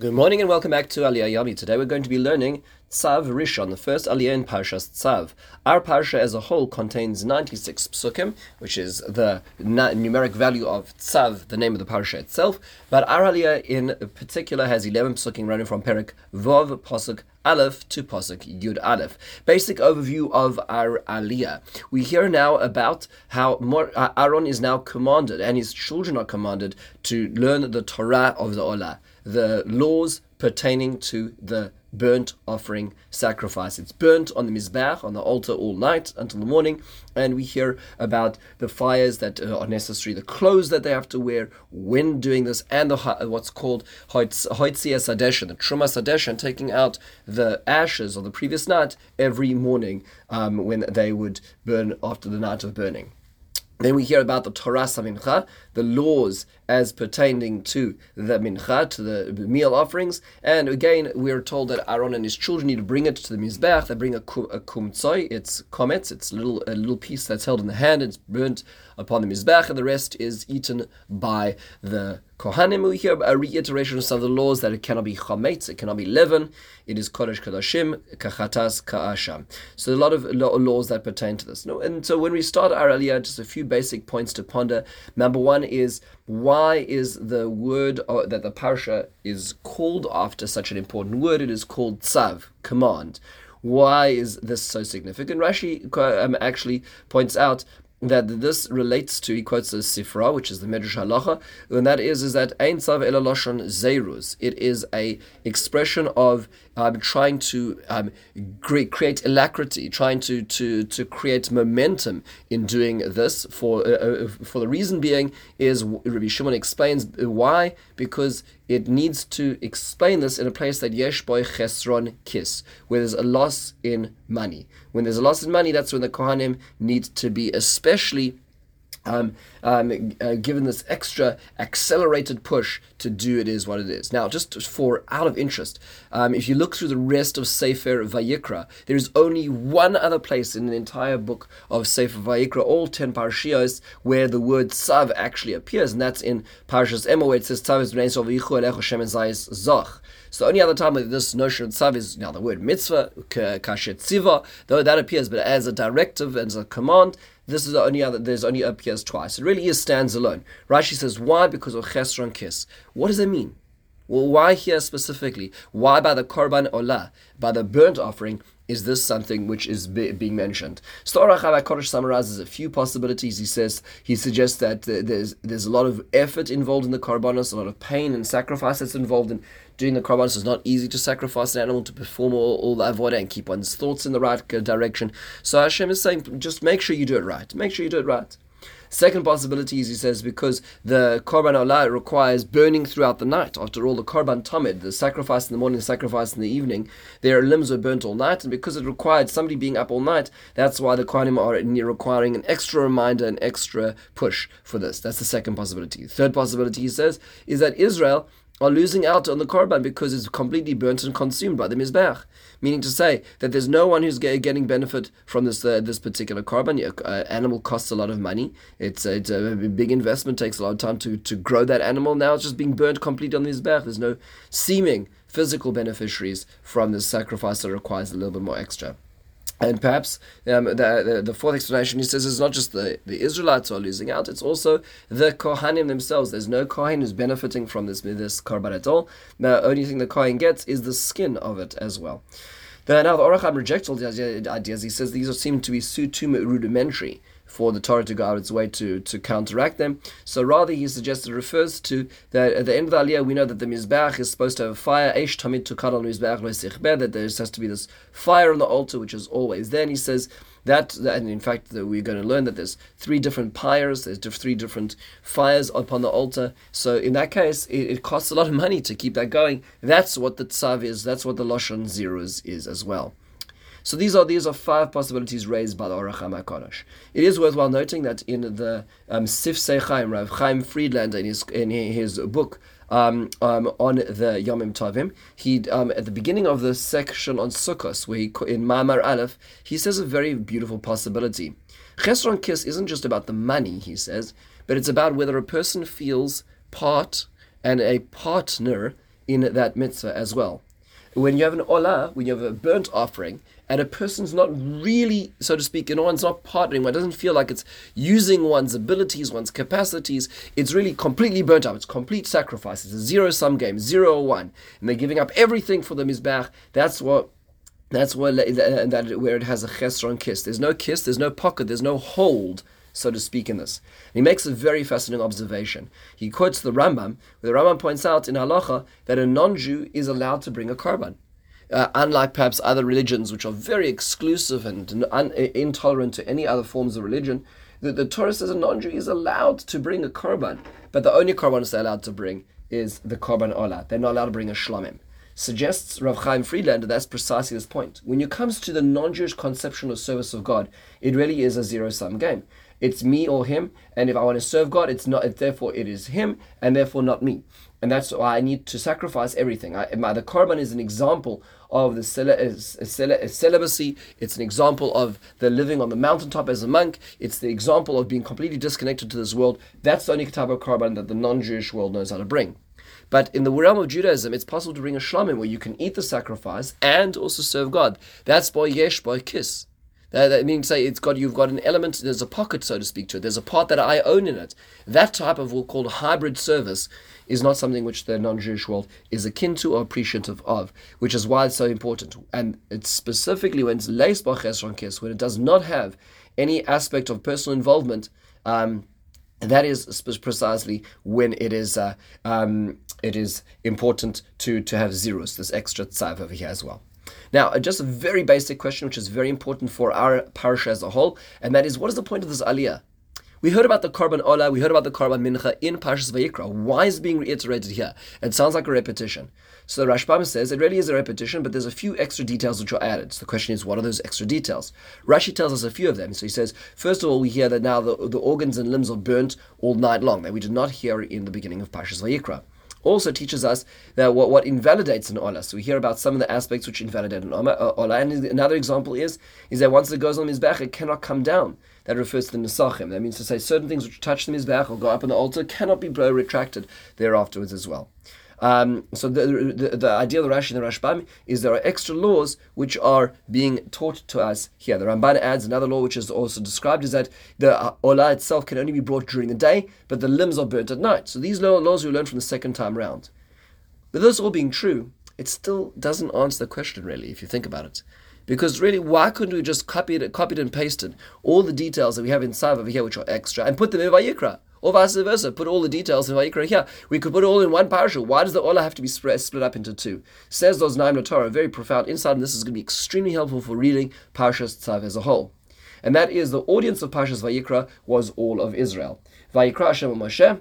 Good morning and welcome back to Aliyah Yami. Today we're going to be learning Tzav Rishon, the first Aliyah in Parshas Tzav. Our Parsha as a whole contains 96 psukim, which is the numeric value of Tzav, the name of the Parsha itself. But our Aliyah in particular has 11 psukim running from Perik Vov, Pasuk Aleph to Pasuk Yud Aleph. Basic overview of our Aliyah. We hear now about how uh, Aaron is now commanded and his children are commanded to learn the Torah of the Olah the laws pertaining to the burnt offering sacrifice. It's burnt on the Mizbach, on the altar all night until the morning, and we hear about the fires that uh, are necessary, the clothes that they have to wear when doing this, and the what's called Hoitzia Sadesh, the Truma Sadesh, and taking out the ashes of the previous night every morning um, when they would burn after the night of burning. Then we hear about the Torah Mincha, the laws as pertaining to the mincha, to the meal offerings. And again, we are told that Aaron and his children need to bring it to the mizbech. They bring a, a kumtzoi, it's komets, it's a little, a little piece that's held in the hand, it's burnt upon the mizbech, and the rest is eaten by the Kohanim, we hear a reiteration of some of the laws that it cannot be chametz, it cannot be leaven, it is kodesh kodashim, kachatas ka'asham. So a lot of laws that pertain to this. And so when we start our aliyah, just a few basic points to ponder. Number one is why is the word uh, that the parsha is called after such an important word? It is called tzav, command. Why is this so significant? Rashi um, actually points out that this relates to, he quotes the Sifra, which is the Medrash Halacha, and that is, is that Ein Tzav Elaloshon Zeruz. It is a expression of um, trying to um, create alacrity, trying to, to, to create momentum in doing this. For uh, uh, for the reason being is Rabbi Shimon explains why because it needs to explain this in a place that yesh boy chesron kis, where there's a loss in money. When there's a loss in money, that's when the kohanim need to be especially um, um, uh, given this extra accelerated push to do it is what it is. Now, just for out of interest, um, if you look through the rest of Sefer Vayikra, there is only one other place in the entire book of Sefer Vayikra, all ten parshios, where the word Tzav actually appears, and that's in Parshas Emor, where it says Tzav is Zoch. So the only other time that this notion of tzav is now the word mitzvah, kashet tziva, though that appears, but as a directive, as a command, this is the only other, there's only appears twice. It really is stands alone. Rashi says, why? Because of chesron kiss. What does that mean? Well, why here specifically? Why by the korban olah, by the burnt offering, is this something which is be, being mentioned? Storach Kodesh summarizes a few possibilities. He says he suggests that there's there's a lot of effort involved in the korbanos, a lot of pain and sacrifice that's involved in doing the korbanos. It's not easy to sacrifice an animal to perform all, all the and keep one's thoughts in the right direction. So Hashem is saying, just make sure you do it right. Make sure you do it right. Second possibility is, he says, because the Korban Olah requires burning throughout the night. After all, the Korban Tamid, the sacrifice in the morning, the sacrifice in the evening, their limbs were burnt all night, and because it required somebody being up all night, that's why the Kohanim are requiring an extra reminder, an extra push for this. That's the second possibility. Third possibility, he says, is that Israel are losing out on the korban because it's completely burnt and consumed by the mizbech. Meaning to say that there's no one who's getting benefit from this uh, this particular korban. Uh, animal costs a lot of money. It's, uh, it's a big investment. Takes a lot of time to, to grow that animal. Now it's just being burnt completely on the mizbech. There's no seeming physical beneficiaries from this sacrifice that requires a little bit more extra. And perhaps um, the, the, the, fourth explanation he says is not just the, the Israelites are losing out, it's also the Kohanim themselves. There's no Kohen who's benefiting from this, this korban at all. The only thing the Kohen gets is the skin of it as well. now the Ohr HaChaim rejects all the ideas. He says these seem to be too rudimentary for the Torah to go out its way to, to counteract them. So rather, he suggests it refers to that at the end of the Aliyah, we know that the Mizbeach is supposed to have a fire, Eish Tamid Tukad al Mizbeach that there has to be this fire on the altar, which is always there. And he says that, and in fact, we're going to learn that there's three different pyres, there's three different fires upon the altar. So in that case, it, it, costs a lot of money to keep that going. That's what the tzav is, that's what the Lashon Zeros is as well. So these are these are five possibilities raised by the Orach HaKadosh. It is worthwhile noting that in the um, Sifsei Chaim, Rav Chaim Friedlander in his in his book um, um, on the Yomim Tovim. He um, at the beginning of the section on Sukkos, where he in Ma'amar Aleph, he says a very beautiful possibility. Chesron Kiss isn't just about the money, he says, but it's about whether a person feels part and a partner in that mitzvah as well. When you have an olah, when you have a burnt offering, and a person's not really, so to speak, and one's not partnering, one doesn't feel like it's using one's abilities, one's capacities, it's really completely burnt up. It's complete sacrifice. It's a zero sum game, zero or one. And they're giving up everything for the Mizbach. That's what that's where, that, where it has a chesron kiss. There's no kiss, there's no pocket, there's no hold, so to speak, in this. And he makes a very fascinating observation. He quotes the Rambam, where the Rambam points out in Halacha that a non Jew is allowed to bring a korban. Uh, unlike perhaps other religions, which are very exclusive and un- intolerant to any other forms of religion, the, the Torah says a non Jew is allowed to bring a korban, but the only korban they're allowed to bring is the korban olah. They're not allowed to bring a shlamim suggests Rav Chaim Friedlander that's precisely this point. When it comes to the non-Jewish conception of service of God, it really is a zero-sum game. It's me or him, and if I want to serve God, it's not. Therefore, it is him, and therefore not me. And that's why I need to sacrifice everything. I, my, the korban is an example of the celibacy. It's an example of the living on the mountaintop as a monk. It's the example of being completely disconnected to this world. That's the only type of korban that the non-Jewish world knows how to bring. But in the realm of Judaism, it's possible to bring a shlamim where you can eat the sacrifice and also serve God. That's by yesh, by kiss. That, that means say it's got you've got an element. There's a pocket, so to speak, to it. There's a part that I own in it. That type of what we'll call hybrid service is not something which the non-Jewish world is akin to or appreciative of, which is why it's so important. And it's specifically when it's leis kiss, when it does not have any aspect of personal involvement. Um, that is precisely when it is uh, um, it is important to to have zeros, this extra tzav over here as well. Now, uh, just a very basic question, which is very important for our parasha as a whole, and that is, what is the point of this aliyah? We heard about the korban olah, we heard about the korban mincha in Parshas Vayikra. Why is it being reiterated here? It sounds like a repetition. So the Rashbam says it really is a repetition, but there's a few extra details which are added. So the question is, what are those extra details? Rashi tells us a few of them. So he says, first of all, we hear that now the, the organs and limbs are burnt all night long, that we did not hear in the beginning of Parshas Vayikra also teaches us that what, what invalidates an olah. So we hear about some of the aspects which invalidate an olah. Uh, and another example is is that once it goes on the mizbech, it cannot come down. That refers to the nesachim. That means to say certain things which touch the mizbech or go up on the altar cannot be retracted there afterwards as well. Um, so the, the, the idea of the Rashi and the Rashbam is there are extra laws which are being taught to us here. The Ramban adds another law which is also described is that the olah itself can only be brought during the day, but the limbs are burnt at night. So these laws we learn from the second time round. But this all being true, it still doesn't answer the question really, if you think about it. Because really, why couldn't we just copy it, copied and pasted all the details that we have inside over here, which are extra, and put them in Vayikra? Or vice versa, put all the details in Vayikra here. We could put it all in one parasha. Why does the Olah have to be split, split up into two? Says those Naim Torah, very profound insight, and this is going to be extremely helpful for reading Parashas Tzav as a whole. And that is the audience of Parashas Vayikra was all of Israel. Vayikra Hashem Moshe,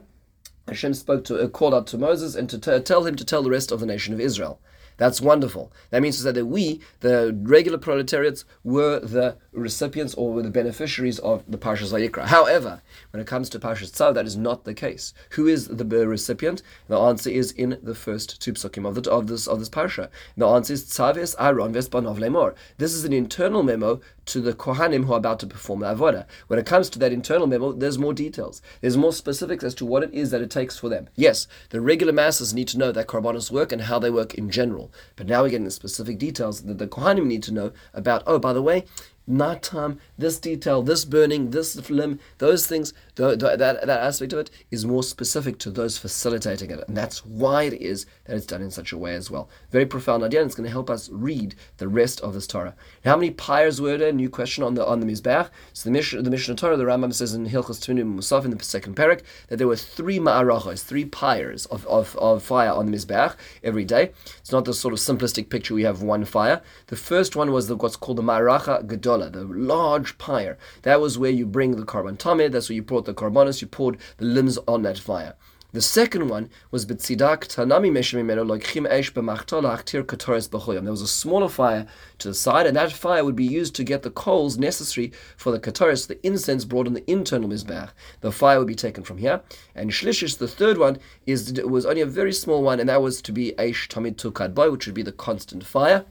Hashem spoke to, uh, called out to Moses and to t- tell him to tell the rest of the nation of Israel. That's wonderful. That means to say that we, the regular proletariats, were the recipients or were the beneficiaries of the Parshas Vayikra. However, when it comes to Parshas Tzav, that is not the case. Who is the recipient? The answer is in the first two psukim of, the, of this of this parsha. The answer is Tzav es Aaron vespanov lemor. This is an internal memo to the Kohanim who are about to perform the avodah. When it comes to that internal memo, there's more details. There's more specifics as to what it is that it takes for them. Yes, the regular masses need to know that korbanos work and how they work in general. But now we're getting the specific details that the Kohanim need to know about. Oh, by the way, night time, this detail, this burning, this limb, those things, that, that aspect of it is more specific to those facilitating it. And that's why it is that it's done in such a way as well. Very profound idea, and it's going to help us read the rest of this Torah. How many pyres were there? New question on the on the Mizbeach. So the mission the Mishnah Torah, the Rambam says in Hilchos Tminim Musaf in the second parak that there were three ma'arachos, three pyres of, of, of fire on the Mizbeach every day. It's not the sort of simplistic picture we have one fire. The first one was the, what's called the ma'aracha gadol the large pyre. That was where you bring the korban tamid. That's where you brought the korbanos. You poured the limbs on that fire. The second one was Betzidak Tanami Meshemimeno Loichim Esh B'machtola Achtir Katoris B'choyam. There was a smaller fire to the side, and that fire would be used to get the coals necessary for the Katoris, the incense brought on the internal Mizbach. The fire would be taken from here. And Shlishish, the third one, is was only a very small one, and that was to be Eish Tamid Tukad Boy, which would be the constant fire.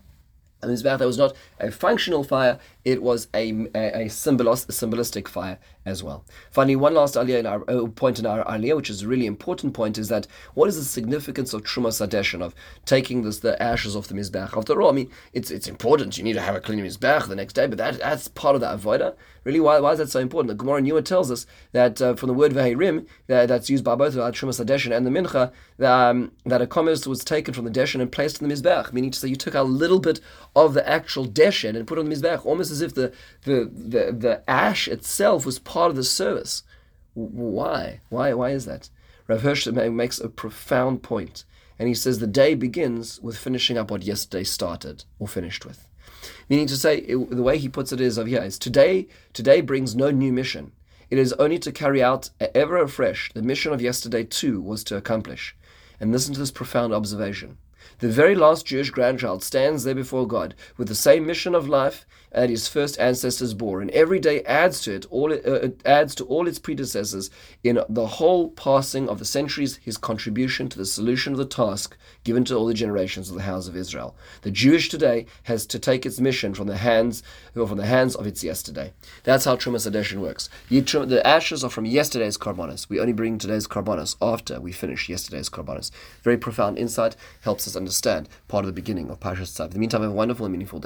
And Mizbeach, that was not a functional fire, it was a, a, a, symbolos, a symbolistic fire as well. Finally, one last in our, uh, point in our aliyah, which is a really important point, is that what is the significance of Truma Sadeshan, of taking this, the ashes off the Mizbeach? After all, I mean, it's it's important. You need to have a clean Mizbeach the next day, but that that's part of the Avodah. Really, why, why is that so important? The Gemara Newer tells us that uh, from the word Vehirim, that, that's used by both the Truma Sadeshan and the Mincha, that, um, that a commerce was taken from the Deshen and placed in the Mizbeach, meaning to say you took a little bit of the actual Deshen and put it on the Mizbeach, almost as if the, the, the, the ash itself was part of the service. Why? Why? Why is that? Rav Hirsch makes a profound point, and he says the day begins with finishing up what yesterday started or finished with. Meaning to say, it, the way he puts it is of here is today. Today brings no new mission. It is only to carry out ever afresh the mission of yesterday too was to accomplish. And listen to this profound observation. The very last Jewish grandchild stands there before God with the same mission of life that his first ancestors bore, and every day adds to it all. Uh, it adds to all its predecessors in the whole passing of the centuries. His contribution to the solution of the task given to all the generations of the house of Israel. The Jewish today has to take its mission from the hands from the hands of its yesterday. That's how Trumas Adeshin works. the ashes are from yesterday's karbonis. We only bring today's karbonis after we finish yesterday's karbonis. Very profound insight helps us understand part of the beginning of Parashat Tzav. In the meantime, have a wonderful and meaningful day.